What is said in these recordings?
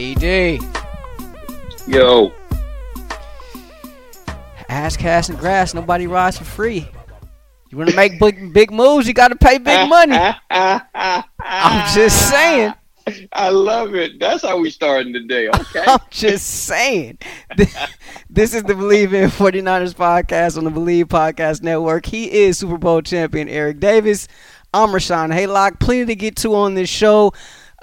ED. Yo, Ass, cast, and grass. Nobody rides for free. You want to make big, big moves, you got to pay big money. I'm just saying. I love it. That's how we starting today. Okay. I'm just saying. This is the Bleav in 49ers podcast on the Bleav Podcast Network. He is Super Bowl champion Eric Davis. I'm Rashawn Haylock. Plenty to get to on this show.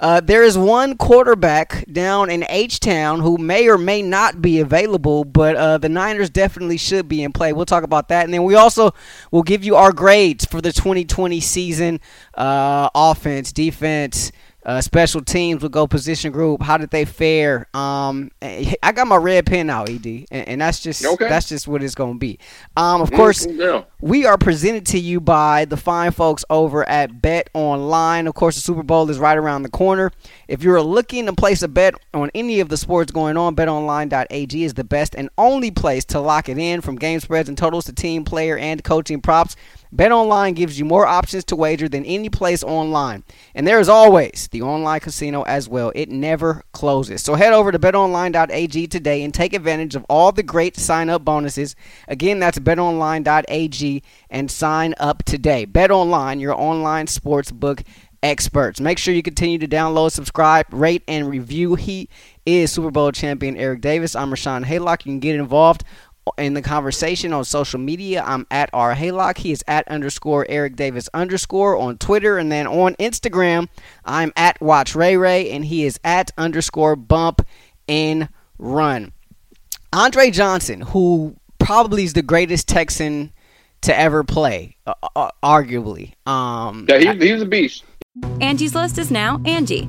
Uh, there is one quarterback down in H Town who may or may not be available, but uh, the Niners definitely should be in play. We'll talk about that, and then we also will give you our grades for the 2020 season: uh, offense, defense, uh, special teams. We'll go position group. How did they fare? Um, I got my red pen out, Ed, and, and that's just Okay. that's just what it's gonna be. Um, of course. Yeah. We are presented to you by the fine folks over at Bet Online. Of course, the Super Bowl is right around the corner. If you're looking to place a bet on any of the sports going on, betonline.ag is the best and only place to lock it in from game spreads and totals to team, player, and coaching props. BetOnline gives you more options to wager than any place online. And there is always the online casino as well. It never closes. So head over to betonline.ag today and take advantage of all the great sign up bonuses. Again, that's betonline.ag and sign up today. BetOnline, your online sports book experts. Make sure you continue to download, subscribe, rate, and review. He is Super Bowl champion Eric Davis. I'm Rashawn Haylock. You can get involved in the conversation on social media. I'm at R Haylock. He is at underscore Eric Davis underscore on Twitter. And then on Instagram, I'm at Watch Ray Ray and he is at underscore bump and run. Andre Johnson, who probably is the greatest Texan to ever play, uh, uh, arguably. Um, Yeah, he, he's a beast. Angie's List is now Angie,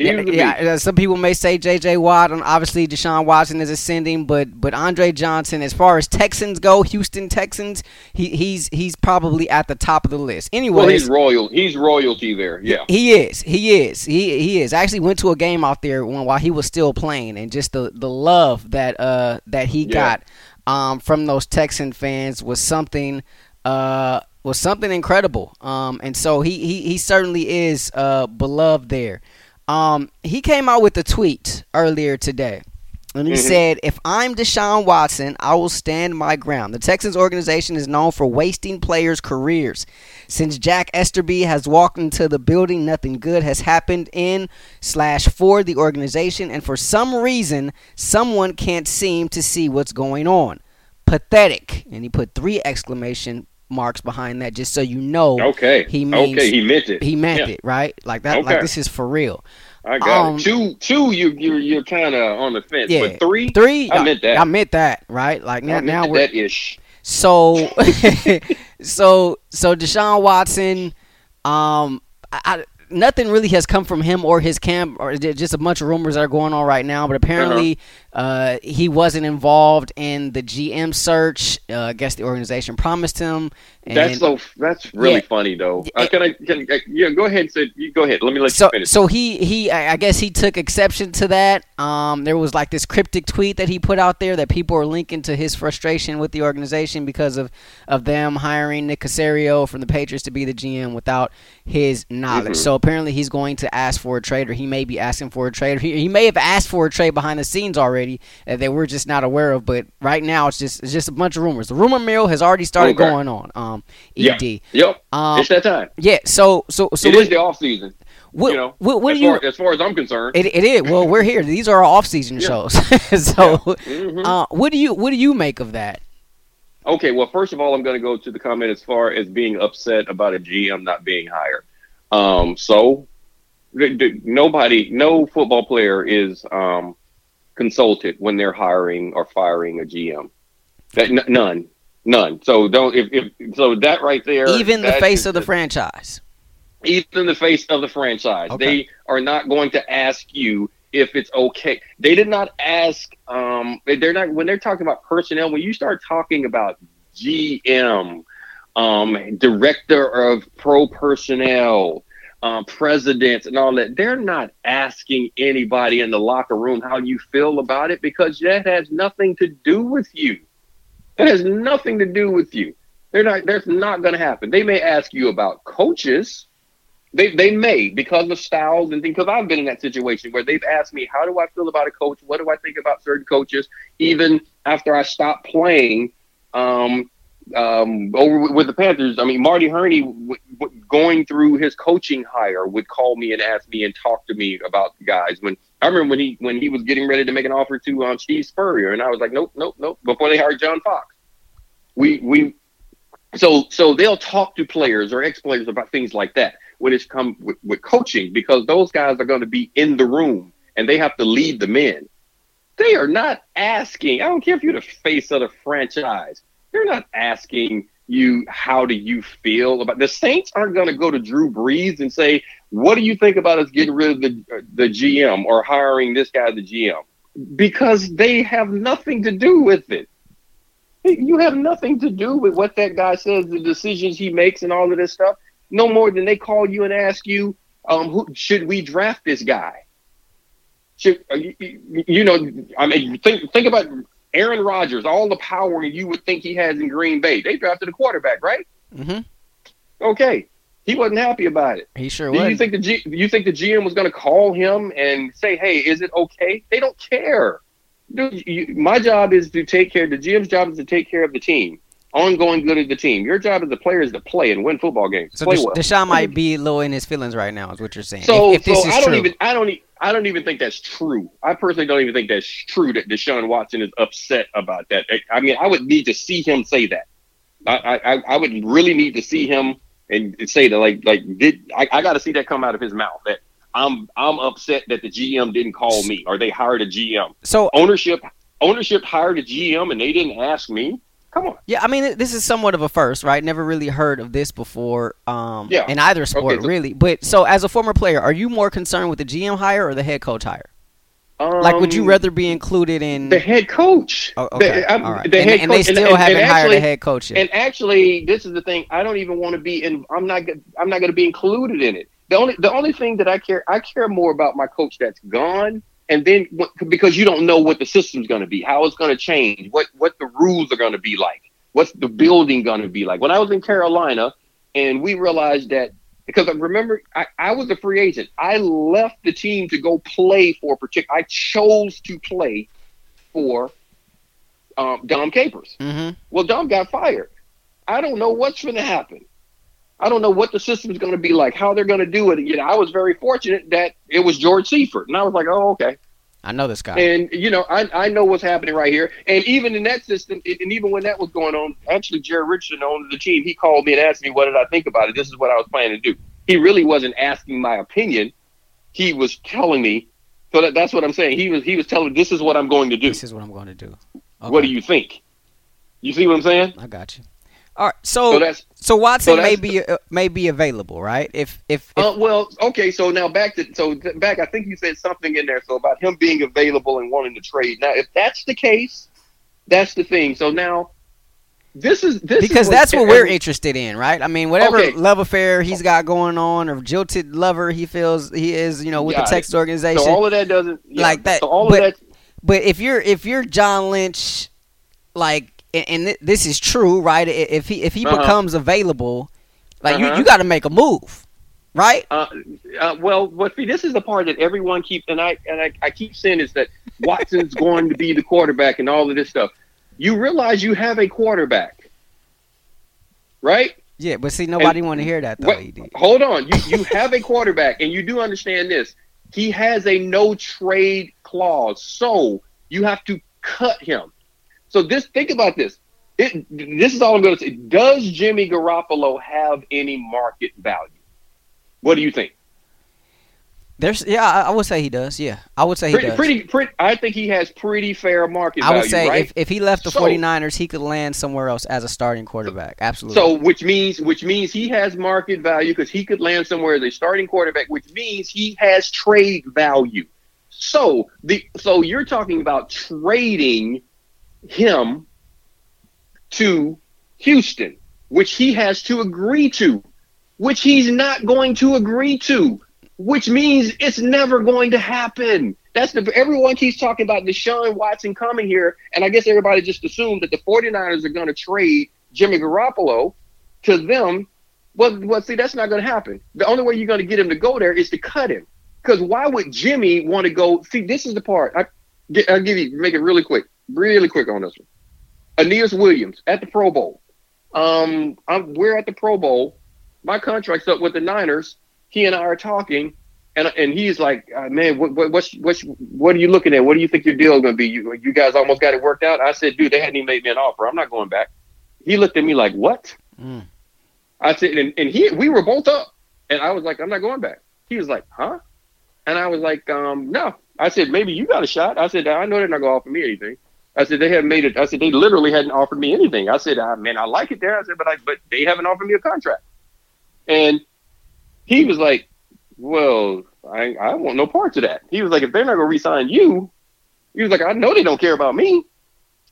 Yeah, yeah, uh, some people may say J.J. Watt, and obviously Deshaun Watson is ascending, but but Andre Johnson, as far as Texans go, Houston Texans, he, he's he's probably at the top of the list. Anyway, Well, he's royal. He's royalty there. Yeah. he is. He is. He he is. I actually went to a game out there when, while he was still playing, and just the, the love that uh that he Yeah. got um from those Texan fans was something uh was something incredible. Um and so he he, he certainly is uh beloved there. Um he came out with a tweet earlier today. And he said, If I'm Deshaun Watson, I will stand my ground. The Texans organization is known for wasting players' careers. Since Jack Easterby has walked into the building, nothing good has happened in slash for the organization, and for some reason, someone can't seem to see what's going on. Pathetic. And he put three exclamation marks behind that just so you know Okay. he means okay. He meant it. he meant Yeah, it, right? Like that like Okay. this is for real. I got Um, it. Two, two. You, you're, you're kind of on the fence. Yeah. But three, Three I meant that. I meant that, right? Like now now we're ish. So, so, so Deshaun Watson, um, I, nothing really has come from him or his camp, or just a bunch of rumors that are going on right now. But apparently, uh he wasn't involved in the GM search. Uh, I guess the organization promised him. And That's so. That's really Yeah. funny though. Uh, can I? Can uh, yeah? Go ahead. and Say, you go ahead. Let me let so, you finish. so he he I guess he took exception to that. Um, there was like this cryptic tweet that he put out there that people are linking to his frustration with the organization because of of them hiring Nick Caserio from the Patriots to be the GM without his knowledge. Mhm. So apparently he's going to ask for a trade, or he may be asking for a trade. He, he may have asked for a trade behind the scenes already that they were just not aware of. But right now it's just it's just a bunch of rumors. The rumor mill has already started Okay. going on. Um, Yeah. Ed. Yep. Um, it's that time. yeah. So so so it what- is the off season. What, you know, what, what as, you? far, as far as I'm concerned. It, it is. Well, we're here. These are our off season Yeah. shows. so, Mhm. uh, what do you what do you make of that? Okay, well, first of all, I'm going to go to the comment as far as being upset about a GM not being hired. Um, so, th- th- nobody, no football player is um, consulted when they're hiring or firing a GM. That n- none, none. So don't if, if so that right there. Even the face of the just- franchise. even the face of the franchise. Okay. They are not going to ask you if it's okay. They did not ask. Um, they- they're not when they're talking about personnel. When you start talking about GM, um, director of pro personnel, um, presidents, and all that, they're not asking anybody in the locker room how you feel about it because that has nothing to do with you. That has nothing to do with you. They're not. That's not going to happen. They may ask you about coaches. They they may because of styles and things. Because I've been in that situation where they've asked me, "How do I feel about a coach? What do I think about certain coaches?" Even after I stopped playing, um, um, over with the Panthers. I mean, Marty Hurney, w- w- going through his coaching hire, would call me and ask me and talk to me about guys. When I remember when he when he was getting ready to make an offer to um, Steve Spurrier, and I was like, "Nope, nope, nope." Before they hired John Fox, we we so so they'll talk to players or ex players about things like that when it's come with, with coaching because those guys are going to be in the room and they have to lead the men. They are not asking. I don't care if you're the face of the franchise. They're not asking you how do you feel about the Saints aren't going to go to Drew Brees and say, "What do you think about us getting rid of the the GM or hiring this guy the GM?" Because they have nothing to do with it. You have nothing to do with what that guy says, the decisions he makes, and all of this stuff. No more than they call you and ask you, um, who, should we draft this guy? Should uh, you, know? I mean, think think about Aaron Rodgers, all the power you would think he has in Green Bay. They drafted a quarterback, right? hmm Okay, he wasn't happy about it. He sure Do you think the G, you think the GM was going to call him and say, "Hey, is it okay?" They don't care. Dude, you, my job is to take care. The GM's job is to take care of the team, ongoing good of the team. Your job as the player is to play and win football games. So play Desha- well. Deshaun might be low in his feelings right now, is what you're saying. So, if, if so I don't true. even, I don't, e- I don't even think that's true. I personally don't even think that's true that Deshaun Watson is upset about that. I- I mean, I would need to see him say that. I, I, I would really need to see him and say that, like, like did I, I got to see that come out of his mouth that I'm, I'm upset that the GM didn't call me or they hired a GM. so Ownership, ownership hired a GM and they didn't ask me. Come on. yeah, I mean, this is somewhat of a first, right? Never really heard of this before. Um, Yeah. in either sport, Okay, so- really. But so, as a former player, are you more concerned with the GM hire or the head coach hire? Like, would you Um, rather be included in? the head coach? Oh, okay, The, all right. the and, and they still and- haven't and hired actually- a head coach yet. And actually, this is the thing. I don't even want to be in. I'm not. I'm not going to be included in it. The only. The only thing that I care. I care more about my coach that's gone, and then because you don't know what the system's going to be, how it's going to change, what what the rules are going to be like, what's the building going to be like. When I was in Carolina, and we realized that because I remember I, I was a free agent. I left the team to go play for a particular. I chose to play for um, Dom Capers. hmm Well, Dom got fired. I don't know what's going to happen. I don't know what the system's going to be like, how they're going to do it. You know, I was very fortunate that it was George Seifert, and I was like, oh, okay. I know this guy. And you know, I I know what's happening right here. And even in that system, and even when that was going on, actually, Jerry Richardson owned the team. He called me and asked me what did I think about it. This is what I was planning to do. He really wasn't asking my opinion. He was telling me. So that, that's what I'm saying. He was he was telling me this is what I'm going to do. This is what I'm going to do. What do you think? You see what I'm saying? I got you. All right, So so so Watson so may be uh, may be available, right? If if, if Uh, well, okay. So now back to so back. I think you said something in there. So about him being available and wanting to trade. Now, if that's the case, that's the thing. So now, this is this is because that's what we're interested in, right? I mean, whatever Okay. love affair he's got going on, or jilted lover he feels he is, you know, with Got the it. Organization. So all of that doesn't yeah, Like that, So all but- of that. but if you're if you're John Lynch, like, and, and th- this is true, right? If he if he Uh-huh. becomes available, like you Uh-huh. you got to make a move, right? Uh, uh, well, what see, this is the part that everyone keeps, and I and I, I keep saying is that Watson's going to be the quarterback and all of this stuff. You realize you have a quarterback, right? Yeah, but see, nobody want to hear that though. Wait, hold on. You you have a quarterback, and you do understand this. He has a no trade clause, so you have to cut him. So this, think about this. It, this is all I'm going to say. Does Jimmy Garoppolo have any market value? What do you think? There's yeah, I, I would say he does. Yeah, I would say he Pretty, does. pretty, pretty. I think he has pretty fair market value. I value. would say right? if, if he left the So- 49ers, he could land somewhere else as a starting quarterback. Absolutely. So, which means which means he has market value because he could land somewhere as a starting quarterback, which means he has trade value. So the so you're talking about trading him to Houston, which he has to agree to, which he's not going to agree to, which means it's never going to happen. That's the everyone keeps talking about Deshaun Watson coming here, and I guess everybody just assumed that the 49ers are going to trade Jimmy Garoppolo to them. Well, well, see, that's not going to happen. The only way you're going to get him to go there is to cut him. Because why would Jimmy want to go? See, this is the part. I, I'll give you make it really quick, really quick on this one. Aeneas Williams at the Pro Bowl. Um, I'm, we're at the Pro Bowl. My contract's up with the Niners. He and I are talking, and and he's like, uh, "Man, what, what what's what's what are you looking at? What do you think your deal is going to be? You you guys almost got it worked out." I said, "Dude, they hadn't even made me an offer. I'm not going back." He looked at me like, "What?" Mm. I said, and, and he we were both up, and I was like, "I'm not going back." He was like, "Huh?" And I was like, um, "No." I said, "Maybe you got a shot." I said, "I know they're not going to offer me anything." I said, "They haven't made it." I said, "They literally hadn't offered me anything." I said, I, "Man, I like it there." I said, "But I but they haven't offered me a contract." And he was like, "Well, I I want no parts of that." He was like, "If they're not to re-sign you," he was like, "I know they don't care about me."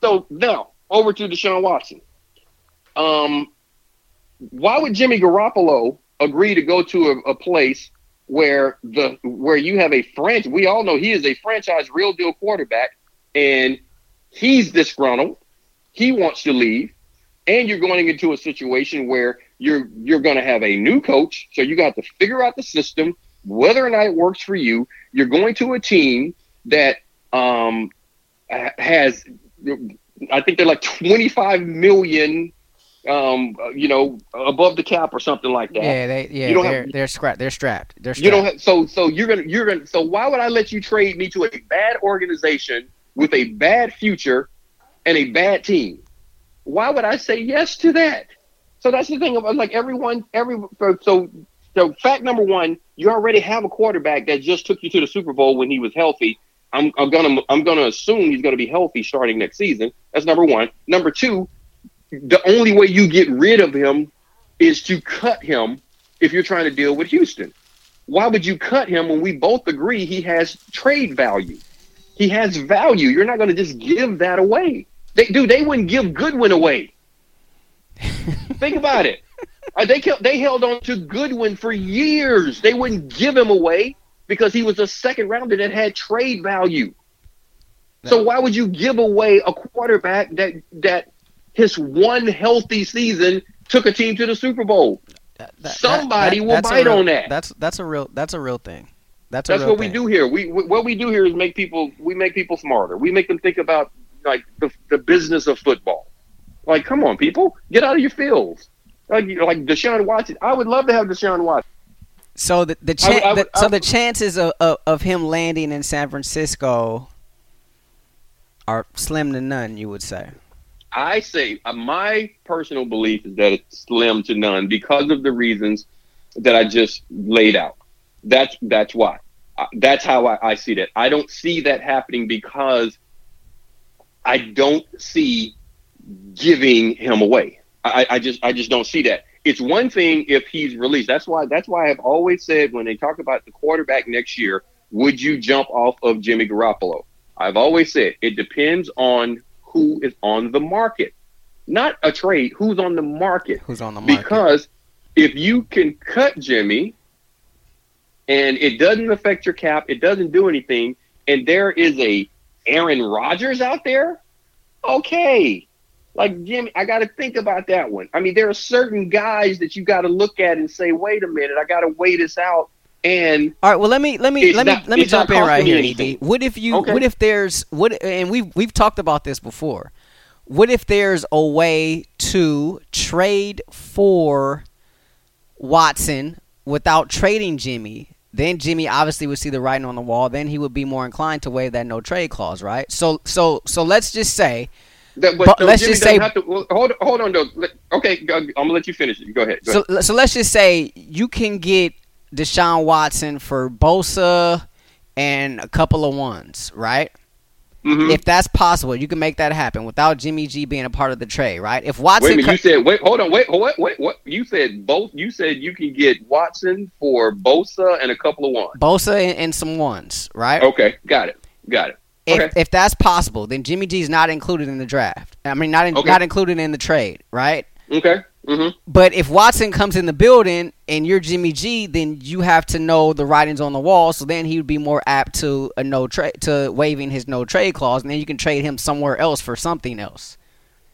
So now over to Deshaun Watson. Um, why would Jimmy Garoppolo agree to go to a, a place where the where you have a franchise? We all know he is a franchise, real deal quarterback, and he's disgruntled. He wants to leave, and you're going into a situation where you're you're going to have a new coach, so you got to figure out the system, whether or not it works for you. You're going to a team that um, has, I think they're like 25 million, um, you know, above the cap or something like that. yeah, they yeah You don't they're have- they're strapped. They're strapped. They're strapped. You don't have so so you're gonna you're gonna so why would I let you trade me to a bad organization with a bad future and a bad team? Why would I say yes to that? So that's the thing about like everyone every so so fact number one, you already have a quarterback that just took you to the Super Bowl when he was healthy. I'm, I'm gonna I'm gonna assume he's gonna be healthy starting next season. That's number one. Number two, the only way you get rid of him is to cut him if you're trying to deal with Houston. Why would you cut him when we both agree he has trade value? He has value. You're not going to just give that away. They, dude, they wouldn't give Goodwin away. Think about it. Uh, they kept, they held on to Goodwin for years. They wouldn't give him away because he was a second rounder that had trade value. So why would you give away a quarterback that that his one healthy season took a team to the Super Bowl? That- that- somebody will that's a bite real- on that. That's that's a real that's a real thing. That's That's what we do here. We, we what we do here is make people we make people smarter. We make them think about like the, the business of football. Like, come on, people, get out of your fields. Like like Deshaun Watson. I would love to have Deshaun Watson. So the the, I chan- I the so I the chances of, of of him landing in San Francisco are slim to none. You would say. I say uh, my personal belief is that it's slim to none because of the reasons that I just laid out. That's that's why. Uh, That's how I, I see that. I don't see that happening because I don't see giving him away. I, I just I just don't see that. It's one thing if he's released. That's why that's why I've always said when they talk about the quarterback next year, would you jump off of Jimmy Garoppolo? I've always said it depends on who is on the market, not a trade. Who's on the market? Who's on the market? Because if you can cut Jimmy and it doesn't affect your cap, it doesn't do anything, and there is a Aaron Rodgers out there, okay. Like Jimmy, I got to think about that one. I mean, there are certain guys that you got to look at and say, "Wait a minute, I got to weigh this out." And All right. Well, let me let me let me not- let me jump in right here. Ed. What if you? Okay. What if there's what? And we've we've talked about this before. what if there's a way to trade for Watson without trading Jimmy? Then Jimmy obviously would see the writing on the wall. Then he would be more inclined to waive that no trade clause, right? So, so, so let's just say, That, but, But no, let's Jimmy just say- to, well, hold hold on though. Okay, I'm gonna let you finish it. Go ahead. Go so, ahead. so let's just say you can get Deshaun Watson for Bosa and a couple of ones, right? Mhm. If that's possible, you can make that happen without Jimmy G being a part of the trade, right? If Wait a Watson, minute. You said wait. Hold on. Wait. What? Wait. What? You said both. You said you can get Watson for Bosa and a couple of ones. Bosa and, and some ones, right? Okay. Got it. Got it. If, Okay. if that's possible, then Jimmy G is not included in the draft. I mean, not in, Okay. not included in the trade, right? Okay. Mm-hmm. But if Watson comes in the building and you're Jimmy G, then you have to know the writings on the wall. So then he would be more apt to a no trade to waiving his no trade clause, and then you can trade him somewhere else for something else.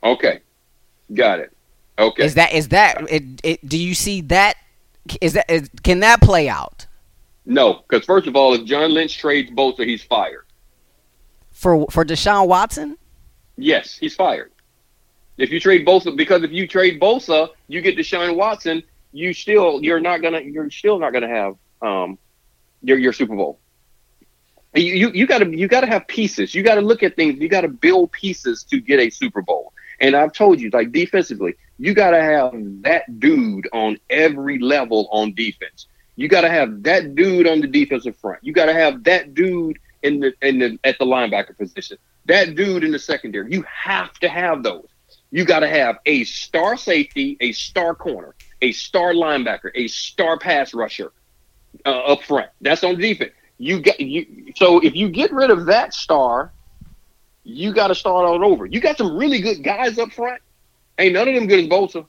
Okay. Got it. Okay. Is that is that? It, it, do you see that? Is that is, can that play out no, because first of all, if John Lynch trades Bosa, he's fired. for for Deshaun Watson? Yes, he's fired. If you trade Bosa, because if you trade Bosa, you get Deshaun Watson. You still, you're not gonna, you're still not gonna have um, your your Super Bowl. You you, you gotta you gotta have pieces. You gotta look at things. You gotta build pieces to get a Super Bowl. And I've told you, like defensively, you gotta have that dude on every level on defense. You gotta have that dude on the defensive front. You gotta have that dude in the in the at the linebacker position. That dude in the secondary. You have to have those. You got to have a star safety, a star corner, a star linebacker, a star pass rusher uh, up front. That's on defense. You got you. So if you get rid of that star, you got to start all over. You got some really good guys up front. Ain't none of them good as Bosa.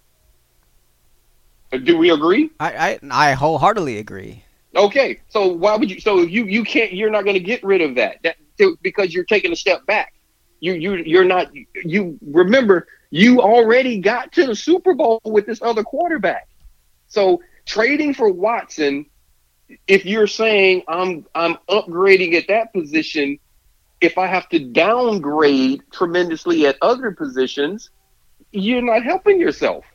Uh, Do we agree? I I, I wholeheartedly agree. Okay, so why would you? So you you can't. You're not going to get rid of that. That because you're taking a step back. You you you're not. You remember you already got to the Super Bowl with this other quarterback. So trading for Watson, if you're saying I'm I'm upgrading at that position, if I have to downgrade tremendously at other positions, you're not helping yourself.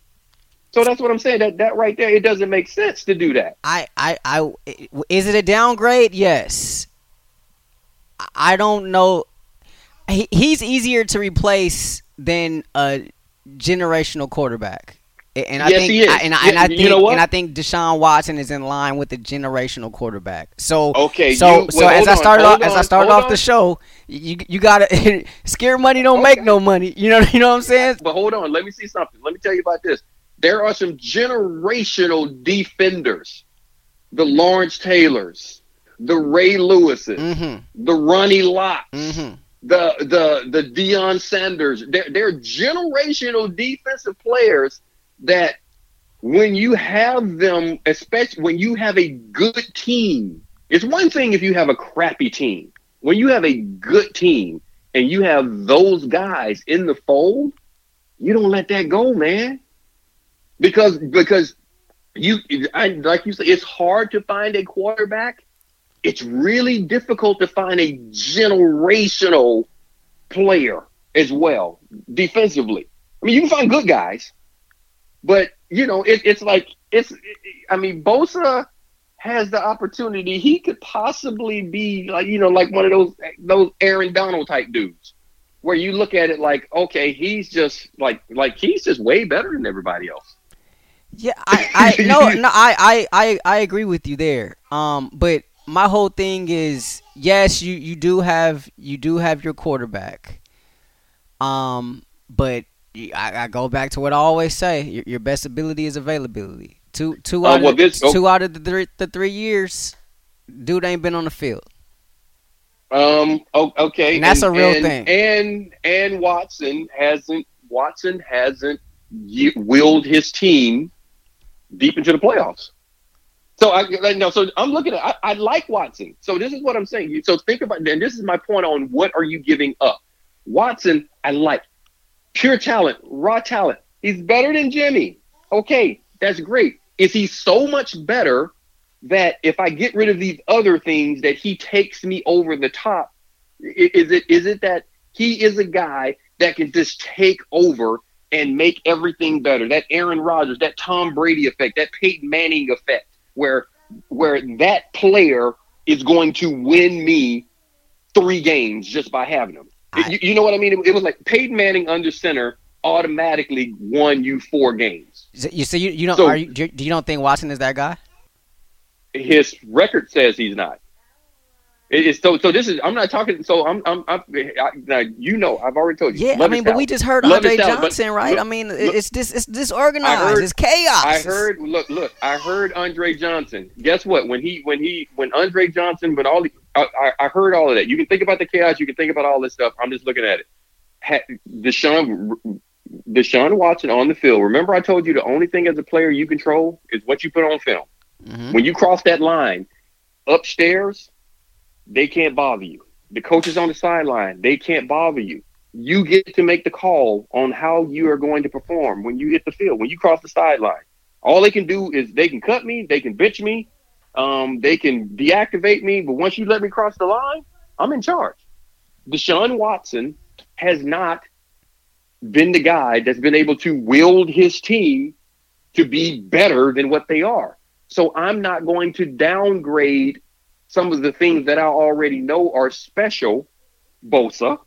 So that's what I'm saying. That that right there, it doesn't make sense to do that. I, I, I, is it a downgrade? Yes. I- don't know. He, he's easier to replace than a generational quarterback. And I Yes, think, he is. I, and, I, and I think, you know and I think Deshaun Watson is in line with the generational quarterback. So, Okay, so, you- so well, as I on, started hold off, as I started off the show, you, you gotta scare money don't make no money. You know, you know what I'm saying? But hold on, let me see something. Let me tell you about this. There are some generational defenders. The Lawrence Taylors, the Ray Lewises, Mm-hmm. the Ronnie Lotts, Mm-hmm. The the the Deion Sanders. They're, they're generational defensive players that when you have them, especially when you have a good team, it's one thing if you have a crappy team. When you have a good team and you have those guys in the fold, you don't let that go, man. Because because you I, like you said, it's hard to find a quarterback. It's really difficult to find a generational player as well defensively. I mean, you can find good guys, but you know, it, it's like it's. I mean, Bosa has the opportunity. He could possibly be like you know, like one of those those Aaron Donald type dudes, where you look at it like, okay, he's just like like he's just way better than everybody else. Yeah, I, I no, no, I, I, I, I agree with you there. Um, but my whole thing is, yes, you, you do have, you do have your quarterback. Um, but I, I go back to what I always say: your, your best ability is availability. Two, two Uh, out well, of this- oh. two out of the three, the three years, dude ain't been on the field. Um. Okay. And that's a real and, thing. And and Watson hasn't Watson hasn't willed his team deep into the playoffs. So I no. So I'm looking at. I, I like Watson. So this is what I'm saying. So think about. And this is my point on what are you giving up? Watson, I like pure talent, raw talent. He's better than Jimmy. Okay, that's great. Is he so much better that if I get rid of these other things, that he takes me over the top? Is it is it that he is a guy that can just take over and make everything better. That Aaron Rodgers, that Tom Brady effect, that Peyton Manning effect, where where that player is going to win me three games just by having him. I, you, you, know what I mean? It, it, was like Peyton Manning under center automatically won you four games. You see, you, you don't so, you, do you don't think Watson is that guy? His record says he's not. It's so so. This is I'm not talking. So I'm I'm, I'm I, now you know I've already told you. Yeah, I mean, but we just heard Love Andre Johnson, right? Look, I mean, look, it's this it's disorganized. Heard, it's chaos. I heard. Look, look. I heard Andre Johnson. Guess what? When he when he when Andre Johnson when all the I, I, I heard all of that. You can think about the chaos. You can think about all this stuff. I'm just looking at it. Ha, Deshaun Deshaun Watson on the field. Remember, I told you the only thing as a player you control is what you put on film. Mm-hmm. When you cross that line upstairs they can't bother you. The coaches on the sideline, they can't bother you. You get to make the call on how you are going to perform when you hit the field, when you cross the sideline. All they can do is they can cut me, they can bitch me, um, they can deactivate me, but once you let me cross the line, I'm in charge. Deshaun Watson has not been the guy that's been able to wield his team to be better than what they are. So I'm not going to downgrade some of the things that I already know are special, Bosa.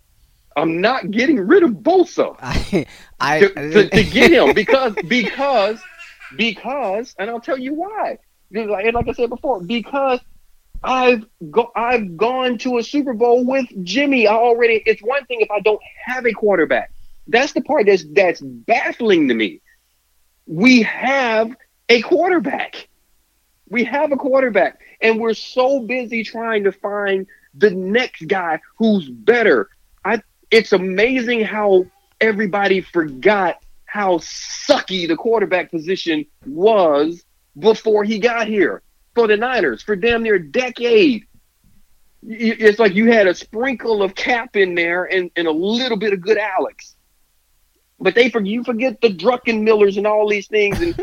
I'm not getting rid of Bosa I, I, to, to, to, get him because because because, and I'll tell you why. And like I said before, because I've go, I've gone to a Super Bowl with Jimmy. I already. It's one thing if I don't have a quarterback. That's the part that's that's baffling to me. We have a quarterback. We have a quarterback, and we're so busy trying to find the next guy who's better. I it's amazing how everybody forgot how sucky the quarterback position was before he got here for the Niners for damn near a decade. It's like you had a sprinkle of cap in there and, and a little bit of good Alex. But they forget you forget the Druckenmillers and all these things, and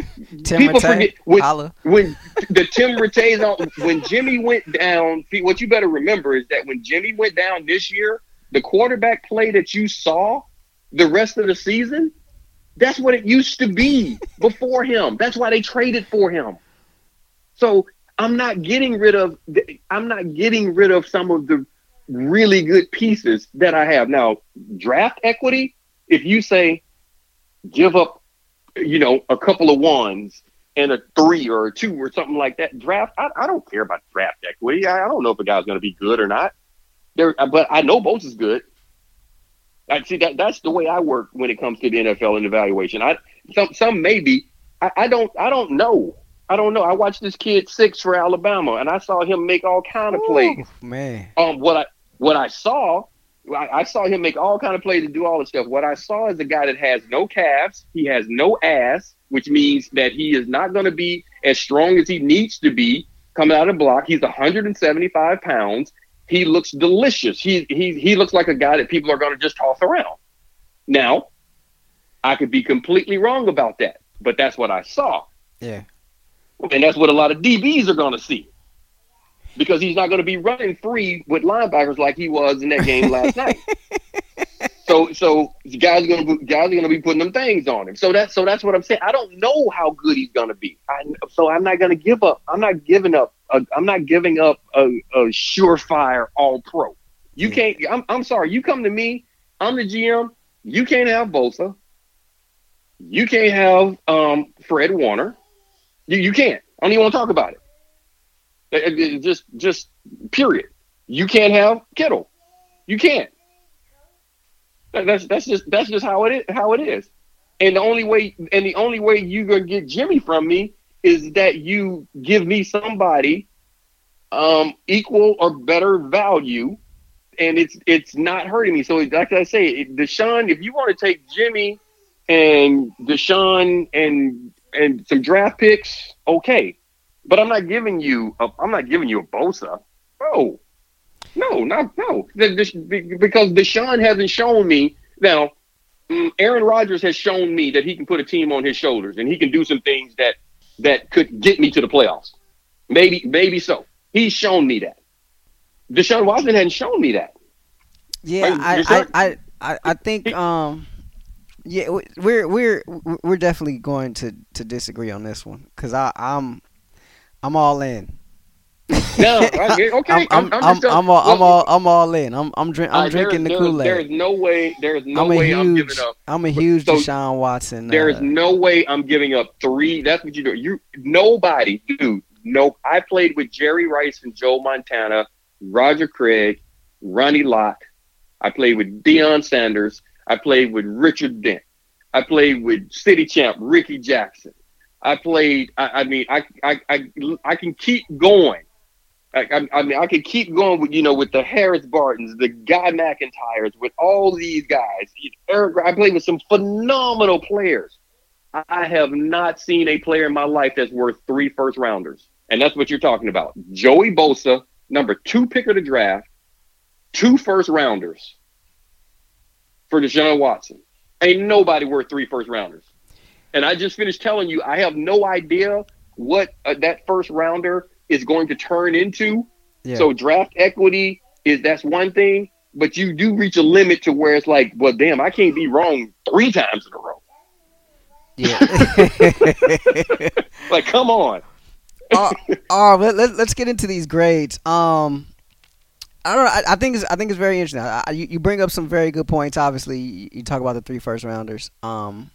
people forget when, when the Tim Rattays on when Jimmy went down. What you better remember is that when Jimmy went down this year, the quarterback play that you saw the rest of the season, that's what it used to be before him. That's why they traded for him. So I'm not getting rid of I'm not getting rid of some of the really good pieces that I have now. Draft equity. If you say give up, you know, a couple of ones and a three or a two or something like that. Draft, I, I don't care about draft equity. I, I don't know if a guy's going to be good or not. There, but I know Bosa is good. I see that that's the way I work when it comes to the NFL and evaluation. I some some maybe I, I don't I don't know. I don't know. I watched this kid six for Alabama, and I saw him make all kind of plays. man, um, what I what I saw I, I saw him make all kind of plays and do all the stuff. What I saw is a guy that has no calves, he has no ass, which means that he is not going to be as strong as he needs to be coming out of block. He's 175 pounds. He looks delicious. He he he looks like a guy that people are going to just toss around. Now, I could be completely wrong about that, but that's what I saw. Yeah. And that's what a lot of DBs are going to see because he's not going to be running free with linebackers like he was in that game last night. So, so guys are going to guys are to be putting them things on him. So that's so that's what I'm saying. I don't know how good he's going to be. I, so I'm not going to give up. I'm not giving up. i am not giving up a, a surefire All Pro. You can't. I'm, I'm sorry. You come to me. I'm the GM. You can't have Bosa. You can't have um, Fred Warner. You, you can't. I don't even want to talk about it. Just, just period. You can't have Kittle. You can't. That's that's just that's just how it is. How it is. And the only way and the only way you're gonna get Jimmy from me is that you give me somebody um, equal or better value, and it's it's not hurting me. So like I say, Deshaun, if you want to take Jimmy and Deshaun and and some draft picks, okay. But I'm not giving you a, I'm not giving you a Bosa. No, no, not no. Because Deshaun hasn't shown me now. Mm, Aaron Rodgers has shown me that he can put a team on his shoulders and he can do some things that that could get me to the playoffs. Maybe, maybe so. He's shown me that. Deshaun Watson hadn't shown me that. Yeah, I, I, I, I, I think um yeah we're we're we're definitely going to to disagree on this one because I I'm I'm all in. no, okay, okay. I'm, I'm, I'm, I'm, I'm all, I'm all, I'm all in. I'm, I'm, drink, I'm uh, drinking the Kool Aid. There is no way. There is no I'm way huge, I'm giving up. I'm a huge so, Deshaun Watson. There is uh, no way I'm giving up three. That's what you do. You nobody, dude. No, I played with Jerry Rice and Joe Montana, Roger Craig, Ronnie Lott. I played with Deion Sanders. I played with Richard Dent. I played with City Champ Rickey Jackson. I played. I, I mean, I, I, I, I can keep going. I, I, mean, I could keep going with you know with the Harris Bartons, the Guy McIntyres, with all these guys. Eric, I played with some phenomenal players. I have not seen a player in my life that's worth three first rounders, and that's what you're talking about. Joey Bosa, number two pick of the draft, two first rounders for Deshaun Watson. Ain't nobody worth three first rounders. And I just finished telling you, I have no idea what uh, that first rounder is going to turn into. Yeah. So draft equity is that's one thing, but you do reach a limit to where it's like, well, damn, I can't be wrong three times in a row. Yeah. like, come on. uh, uh, let, let, us get into these grades. Um, I don't know. I, I, think it's I think it's very interesting. I, you, you bring up some very good points. Obviously, you, you talk about the three first rounders. Um,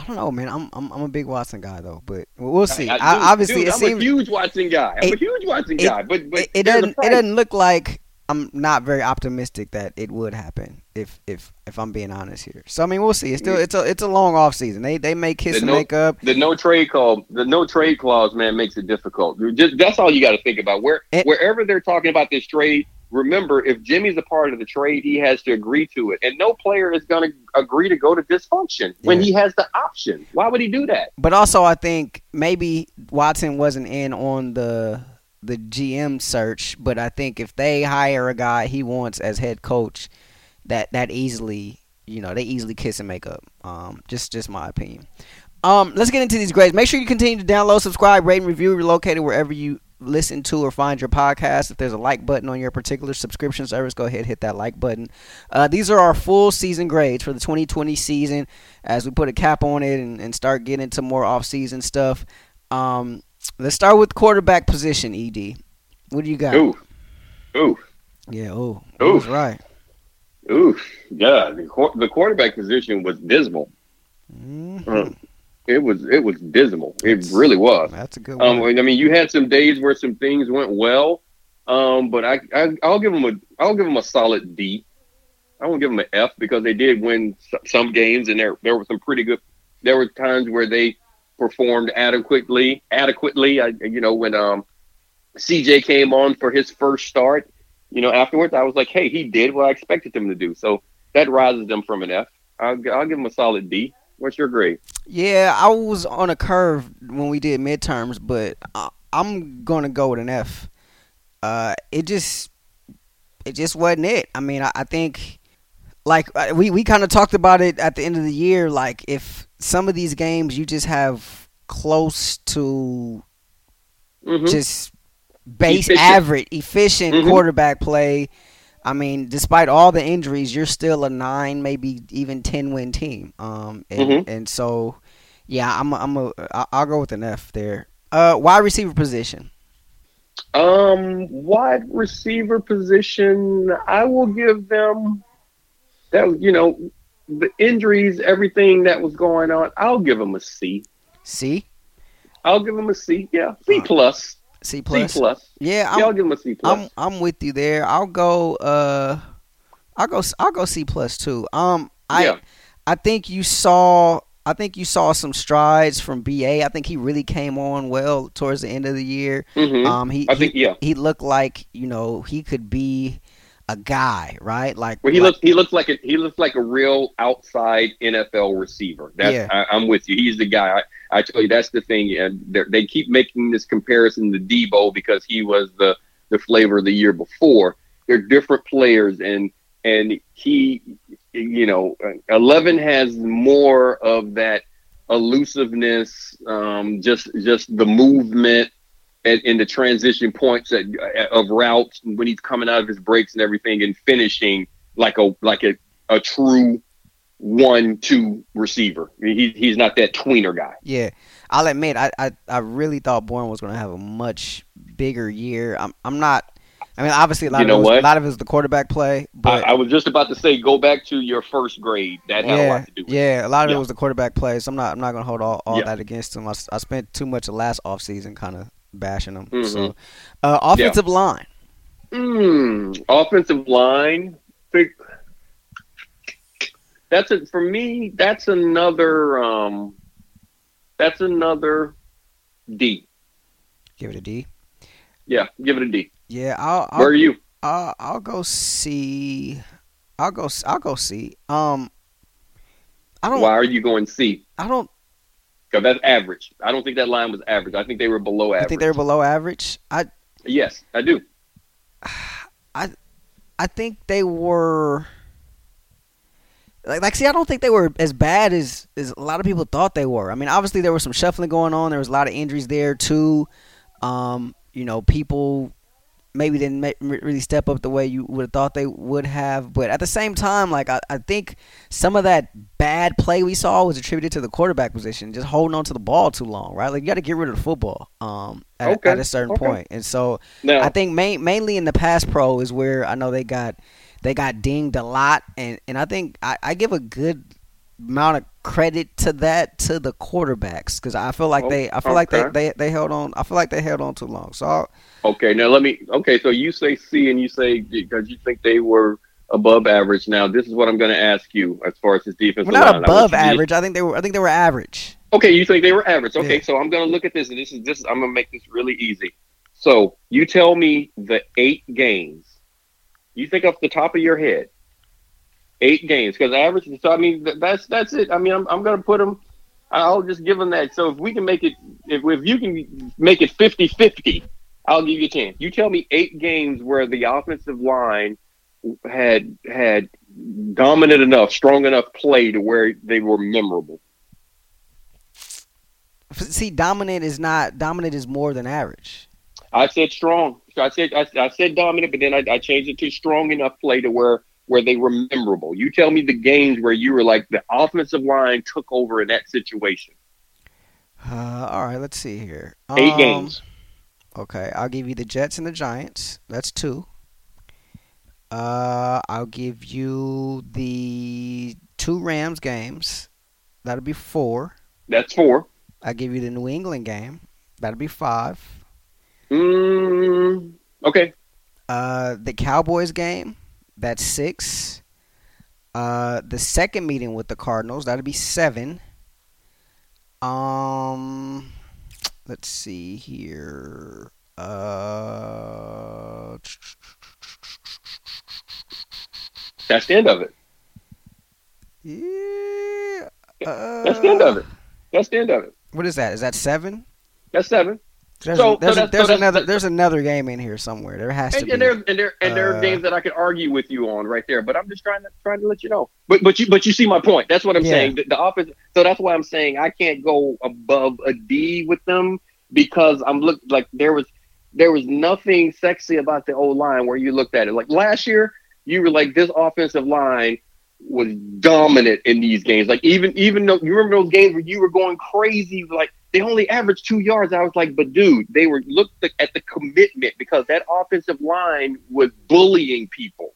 I don't know, man. I'm I'm, I'm a big Watson guy though, but we'll see. I, I, obviously, dude, it I'm seems, a huge Watson guy. I'm it, a huge Watson it, guy, but but it, it doesn't it doesn't look like I'm not very optimistic that it would happen. If if if I'm being honest here, so I mean we'll see. It's still it's a it's a long off season. They they may kiss the and no, make up. The no trade call, the no trade clause, man, makes it difficult. Just that's all you got to think about. Where and, wherever they're talking about this trade, remember, if Jimmy's a part of the trade, he has to agree to it. And no player is going to agree to go to dysfunction when yeah. he has the option. Why would he do that? But also, I think maybe Watson wasn't in on the the GM search, but I think if they hire a guy he wants as head coach, that that easily, you know, they easily kiss and make up. Um, just just my opinion. Um, let's get into these grades. Make sure you continue to download, subscribe, rate, and review. We're located wherever you listen to or find your podcast. If there's a like button on your particular subscription service, go ahead hit that like button. Uh, these are our full season grades for the 2020 season as we put a cap on it and, and start getting into more off season stuff. Um, let's start with quarterback position, ED. What do you got? Ooh. Ooh. Yeah, ooh. Ooh. That's right. Ooh. Yeah, the, the quarterback position was dismal. Mm-hmm. Um, it was it was dismal. It really was. That's a good um, one. Um, I mean, you had some days where some things went well, um, but I, I will give them a I'll give them a solid D. I won't give them an F because they did win some games, and there there were some pretty good. There were times where they performed adequately. Adequately, I, you know, when um, CJ came on for his first start, you know, afterwards I was like, hey, he did what I expected him to do. So that rises them from an F. I'll, I'll give him a solid D. What's your grade? Yeah, I was on a curve when we did midterms, but I, am gonna go with an F. Uh, it just, it just wasn't it. I mean, I, I think, like uh, we we kind of talked about it at the end of the year. Like if some of these games you just have close to mm-hmm. just base efficient. average, efficient mm-hmm. quarterback play I mean, despite all the injuries, you're still a nine, maybe even ten win team. Um, and, mm-hmm. and so, yeah, I'm a, I'm a I'll go with an F there. Uh, wide receiver position. Um, wide receiver position, I will give them that. You know, the injuries, everything that was going on, I'll give them a C. C. I'll give them a C. Yeah, C plus. C plus. C plus. Yeah, I'm, I'll give him a C plus. I'm I'm with you there. I'll go. Uh, I'll go. I'll go C plus too. Um, I yeah. I think you saw. I think you saw some strides from BA. I think he really came on well towards the end of the year. Mm-hmm. Um, he I think he, yeah. He looked like you know he could be a guy, right? Like well, he like, looks he looks like a he looks like a real outside NFL receiver. That's yeah. I, am with you. He's the guy. I, I tell you, that's the thing. And they keep making this comparison to Deebo because he was the the flavor of the year before. They're different players, and and he, you know, eleven has more of that elusiveness, um, just just the movement and, and the transition points uh, of routes when he's coming out of his breaks and everything, and finishing like a like a a true one-two receiver. He, he's not that tweener guy. Yeah, I'll admit, I, I, I really thought Bourne was going to have a much bigger year. I'm I'm not. I mean, obviously, a lot You know of it was, a lot of it was the quarterback play, but I, I was just about to say, go back to your first grade. That had a lot to do with it. yeah, a lot of Yeah. it was the quarterback play. So I'm not I'm not going to hold all, all Yeah. that against him. I spent too much of last offseason kind of bashing him. Mhm. So, uh, offensive line. Mm, offensive line. That's it for me. That's another. Um, that's another D. Give it a D. Yeah, give it a D. Yeah, I'll Where are you? I'll, I'll go C. I'll go I'll go C. Um, I don't Why are you going C? I don't Because that's average. I don't think that line was average. I think they were below average. I think they were below average. I yes, I do. I think they were like like see I don't think they were as bad as as a lot of people thought they were. I mean, obviously there was some shuffling going on. There was a lot of injuries there too. Um, you know, people maybe didn't really step up the way you would have thought they would have. But at the same time, like I, I think some of that bad play we saw was attributed to the quarterback position, just holding on to the ball too long, right? Like you got to get rid of the football um, at, Okay, at a certain okay. point. And so Now, I think main, mainly in the pass pro is where I know they got they got dinged a lot, and and I think I, I give a good amount of credit to that to the quarterbacks because I feel like oh, they I feel like they, they they held on I feel like they held on too long. So I'll, okay, now let me. Okay, so you say C, and you say because you think they were above average. Now, this is what I'm going to ask you as far as this defensive well, not line. Above to- average. I think they were I think they were average. Okay, you think they were average. Okay, Yeah. so I'm gonna look at this, and this is this. I'm gonna make this really easy. So you tell me the eight games. You think off the top of your head, eight games because average. So I mean, that's that's it. I mean, I'm I'm gonna put them. I'll just give them that. So if we can make it, if if you can make it 50-50, I'll give you a chance. You tell me eight games where the offensive line had had dominant enough, strong enough play to where they were memorable. See, dominant is not dominant is more than average. I said strong. So I said I, I said dominant, but then I, I changed it to strong enough play to where where they were memorable. You tell me the games where you were like the offensive line took over in that situation. Uh, all right, let's see here. Eight Um, games. Okay, I'll give you the Jets and the Giants. That's two. Uh, I'll give you the two Rams games. That'll be four. That's four. I'll give you the New England game. That'll be five. Mm, okay. Uh, the Cowboys game. That's six. Uh, the second meeting with the Cardinals. That'll be seven. Um, let's see here. Uh, That's the end of it. yeah. Uh, That's the end of it. That's the end of it. What is that? Is that seven? That's seven. There's, So- there's, so a, there's so another there's another game in here somewhere. There has to And, be. and there and there and there Uh, are games that I could argue with you on right there, but I'm just trying to trying to let you know. But but you but you see my point. That's what I'm Yeah. saying. The, the offense. So that's why I'm saying I can't go above a D with them because I'm look like there was there was nothing sexy about the old line where you looked at it. Like last year, you were like this offensive line was dominant in these games. Like even even though you remember those games where you were going crazy, like they only averaged two yards. I was like, but dude, they were looked at the commitment because that offensive line was bullying people.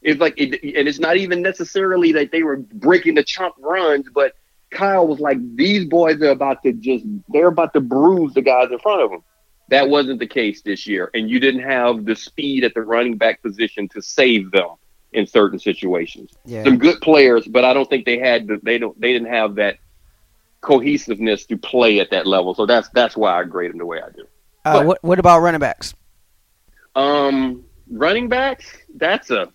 It's like, it, and it's not even necessarily that they were breaking the chunk runs, but Kyle was like, these boys are about to just, they're about to bruise the guys in front of them. That wasn't the case this year, and you didn't have the speed at the running back position to save them in certain situations. yeah. Some good players, but I don't think they had the, they don't they didn't have that cohesiveness to play at that level. So that's that's why I grade them the way I do. Uh, what what about running backs? Um, running backs, that's a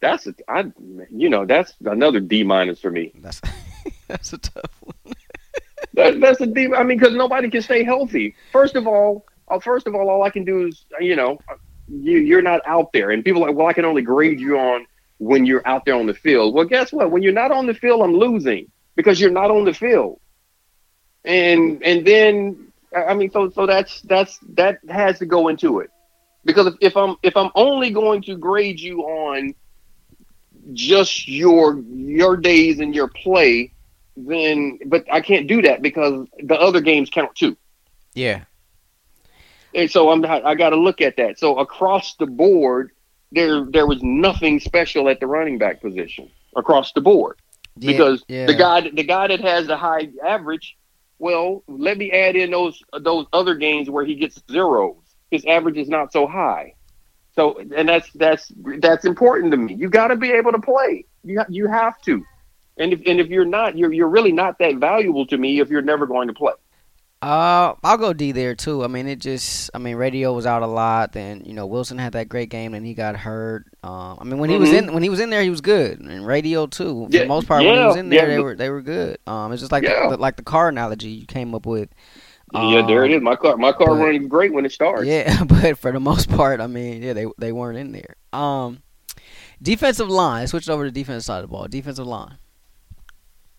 that's a I you know that's another D minus for me. That's that's a tough one. That, that's a D. I mean, because nobody can stay healthy. First of all, uh, first of all, all I can do is you know you you're not out there, and people are like, well, I can only grade you on when you're out there on the field. Well, guess what? When you're not on the field, I'm losing because you're not on the field. And and then I mean, so so that's that's that has to go into it because if, if I'm if I'm only going to grade you on just your your days and your play, then but I can't do that because the other games count too. Yeah. And so I'm I got to look at that. So across the board, there there was nothing special at the running back position across the board Yeah, because yeah. the guy the guy that has the high average, well, let me add in those those other games where he gets zeros. His average is not so high. So and that's that's that's important to me. You got to be able to play. You ha- you have to. And if and if you're not, you're you're really not that valuable to me if you're never going to play. Uh, I'll go D there too. I mean, it just, I mean, Radio was out a lot. Then you know, Wilson had that great game, and he got hurt. Um, I mean, when he was Mhm. in, when he was in there, he was good. And Radio too, for Yeah, the most part, when he was in there, yeah, they were they were good. Um, it's just like Yeah. the, like the car analogy you came up with. yeah, there it Um. My car my car but- running great when it starts. Yeah, but for the most part, I mean, yeah, they they weren't in there. Um, defensive line. Switched over to defense side of the ball. Defensive line.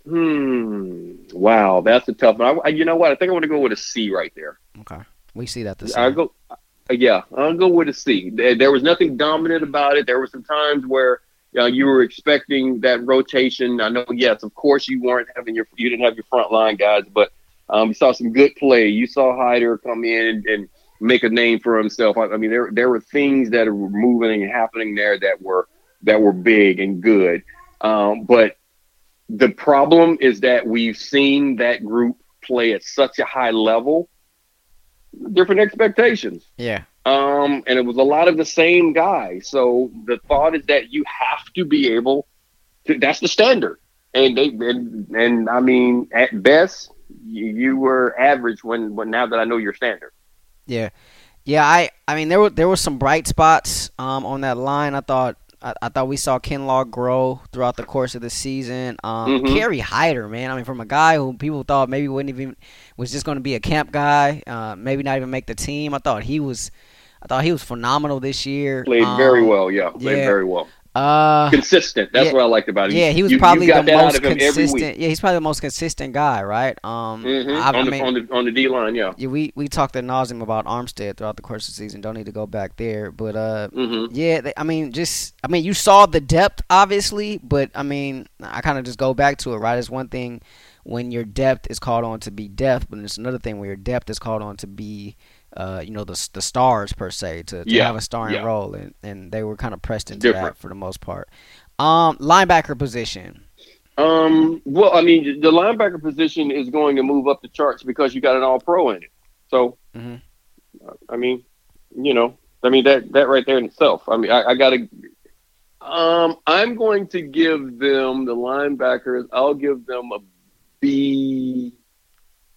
Hmm. Wow, that's a tough one. I, you know what? I think I want to go with a C right there. Okay, we see that this. I go. uh, Yeah, I'll go with a C. There, there was nothing dominant about it. There were some times where uh, you were expecting that rotation. I know, yes, of course, you weren't having your you didn't have your front line guys, but um, you saw some good play. You saw Hyder come in and make a name for himself. I, I mean, there there were things that were moving and happening there that were that were big and good. Um, but the problem is that we've seen that group play at such a high level, different expectations. yeah, Um, and it was a lot of the same guys. So the thought is that you have to be able to, that's the standard. And they, and, and I mean, at best, you, you were average when, when, now that I know your standard. Yeah, yeah. I, I mean, there were there were some bright spots um, on that line. I thought I, I thought we saw Kinlaw grow throughout the course of the season. Um, Mhm. Kerry Hyder, man. I mean, from a guy who people thought maybe wouldn't even was just going to be a camp guy, uh, maybe not even make the team. I thought he was, I thought he was phenomenal this year. Played very Um, well. Yeah. Played yeah. very well. Uh, Consistent. That's yeah. what I liked about him. yeah, he was You- you probably got the most of him every week. consistent. Yeah, he's probably the most consistent guy, right? Um, Mhm. I, I on, the, mean, on the on the D line, yeah. yeah, we we talked at nauseum about Armstead throughout the course of the season. Don't need to go back there, but uh, hmm yeah, they, I mean, just I mean, you saw the depth, obviously, but I mean, I kind of just go back to it, right? It's one thing when your depth is called on to be depth, but it's another thing when your depth is called on to be, uh, you know, the the stars per se to, to Yeah, have a starring yeah. role, and and they were kind of pressed into Different. that for the most part. Um, linebacker position. Um. Well, I mean, the linebacker position is going to move up the charts because you got an All Pro in it. So, Mhm. I mean, you know, I mean that that right there in itself. I mean, I, I got to. Um, I'm going to give them the linebackers. I'll give them a B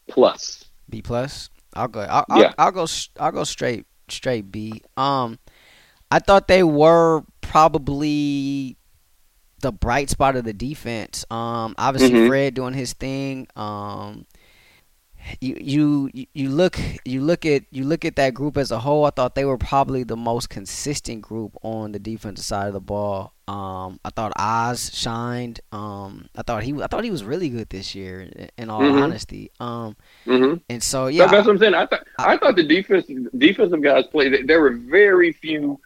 plus. B plus. I'll go. I'll, I'll, Yeah. I'll go. s- I'll go straight. Straight B. Um, I thought they were probably the bright spot of the defense. Um, obviously Mhm. Fred doing his thing. Um, you you you look you look at you look at that group as a whole. I thought they were probably the most consistent group on the defensive side of the ball. Um, I thought Oz shined. Um, I thought he I thought he was really good this year. in- all Mhm. honesty. Um, Mm-hmm. and so Yeah, that's what I'm saying. I thought I thought the defense defensive guys played. There were very few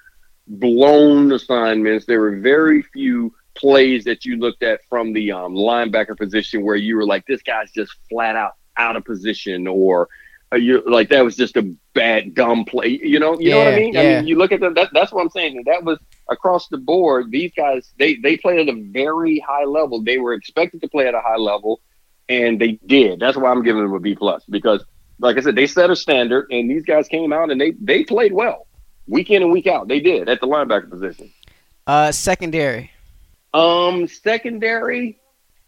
blown assignments. There were very few plays that you looked at from the um, linebacker position where you were like, this guy's just flat out out of position, or uh, you like that was just a bad dumb play. You know, you know what I Yeah, mean? I mean, you look at them. That, that's what I'm saying. That was across the board. These guys they they played at a very high level. They were expected to play at a high level and they did. That's why I'm giving them a B plus because, like I said, they set a standard, and these guys came out and they they played well, week in and week out. They did at the linebacker position. uh, secondary. Um, secondary,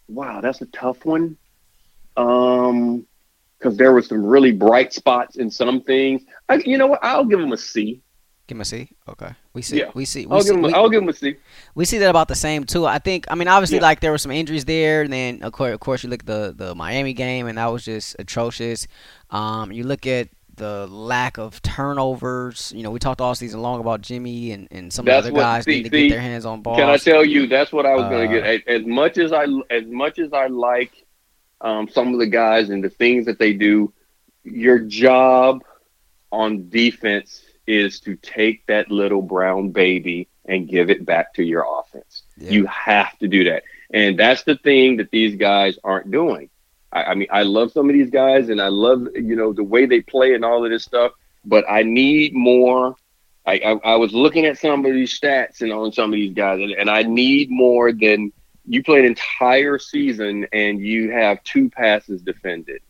wow, that's a tough one. Um, because there were some really bright spots in some things. I, you know what? I'll give them a C. Give him a C. Okay, we see. Yeah. We see. We I'll see, give them. we, I'll give them a C. we see that about the same too. I think. I mean, obviously, Yeah. like there were some injuries there, and then of course, of course, you look at the the Miami game, and that was just atrocious. Um, you look at the lack of turnovers. You know, we talked all season long about Jimmy and, and some That's of the other guys see- need to see, get their hands on balls. Can I tell you that's what I was going Uh, to get? As, as much as I as much as I like um, some of the guys and the things that they do, your job on defense is to take that little brown baby and give it back to your offense. Yeah. You have to do that. And that's the thing that these guys aren't doing. I, I mean, I love some of these guys and I love, you know, the way they play and all of this stuff, but I need more. I, I, I was looking at some of these stats and on some of these guys, and, and I need more than you play an entire season and you have two passes defended.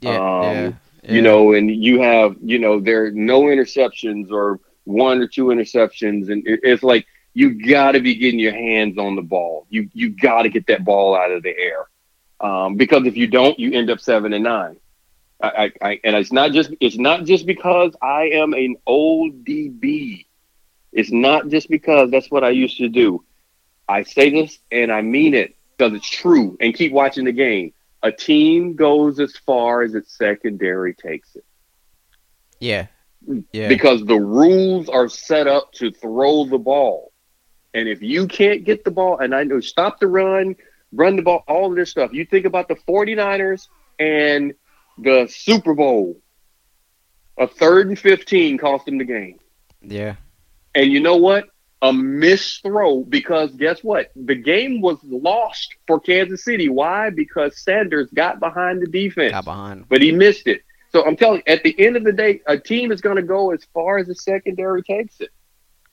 Yeah, um, yeah, yeah. You know, and you have, you know, there are no interceptions or one or two interceptions. And it, it's like you got to be getting your hands on the ball. You you got to get that ball out of the air. Um, because if you don't, you end up seven and nine. I, I, I, and it's not just it's not just because I am an old DB. It's not just because that's what I used to do. I say this and I mean it because it's true. And keep watching the game. A team goes as far as its secondary takes it. Yeah. Yeah. Because the rules are set up to throw the ball. And if you can't get the ball, and I know stop the run, run the ball, all of this stuff. You think about the 49ers and the Super Bowl. A third and 15 cost them the game. Yeah. And you know what? A missed throw because guess what? The game was lost for Kansas City. Why? Because Sanders got behind the defense. Got behind. But he missed it. So I'm telling you, at the end of the day, a team is going to go as far as the secondary takes it.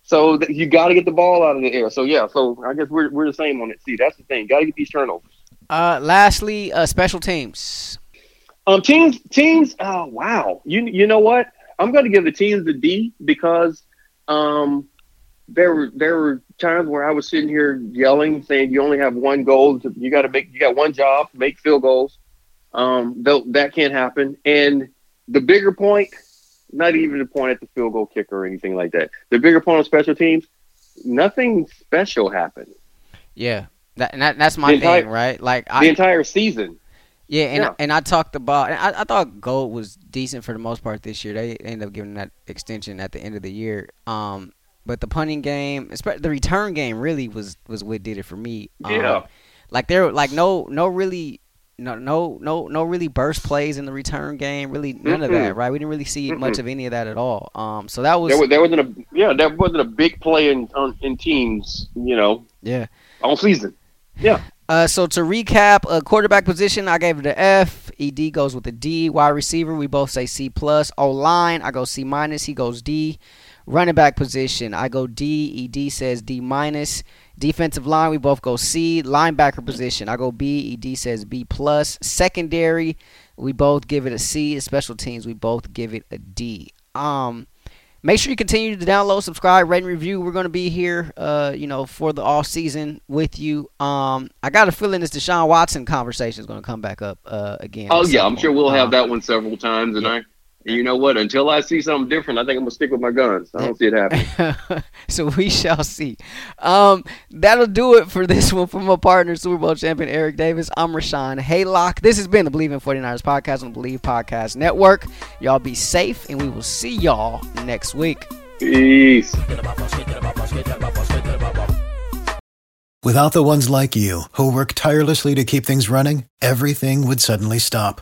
So th- you got to get the ball out of the air. So yeah, so I guess we're we're the same on it. See, that's the thing. Got to get these turnovers. Uh, lastly, uh, special teams. Um, teams, teams. Oh wow, you you know what? I'm going to give the teams the D because um there were there were times where I was sitting here yelling, saying you only have one goal. You got to make you got one job, make field goals. Um, that can't happen. And the bigger point, not even the point at the field goal kicker or anything like that. The bigger point on special teams, nothing special happened. Yeah, that, and that, that's my entire, thing, right? Like the I, entire season. Yeah, and yeah. and I talked about. I, I thought Gould was decent for the most part this year. They ended up giving that extension at the end of the year. Um, but the punting game, the return game, really was was what did it for me. Um, yeah. Like there, like no, no really, no, no, no, no really burst plays in the return game. Really, none mm-hmm. of that. Right? We didn't really see mm-hmm. much of any of that at all. Um. So that was there, was, there wasn't a yeah, there wasn't a big play in in teams. You know. Yeah. All season. Yeah. Uh, so to recap, a uh, quarterback position, I gave it an F. ED goes with a D. Wide receiver, we both say C plus. O line, I go C minus. He goes D. Running back position, I go D. ED says D minus. Defensive line, we both go C. Linebacker position, I go B. ED says B plus. Secondary, we both give it a C. Special teams, we both give it a D. Um, make sure you continue to download, subscribe, rate, and review. We're gonna be here, uh, you know, for the off season with you. Um, I got a feeling this Deshaun Watson conversation is gonna come back up uh, again. Oh yeah, I'm sure we'll have um, that one several times, and yeah. I you know what? Until I see something different, I think I'm gonna stick with my guns. I don't see it happening. so we shall see. Um, that'll do it for this one from my partner, Super Bowl champion Eric Davis. I'm Rashawn Haylock. This has been the Bleav in 49ers podcast on the Bleav Podcast Network. Y'all be safe, and we will see y'all next week. Peace. Without the ones like you who work tirelessly to keep things running, everything would suddenly stop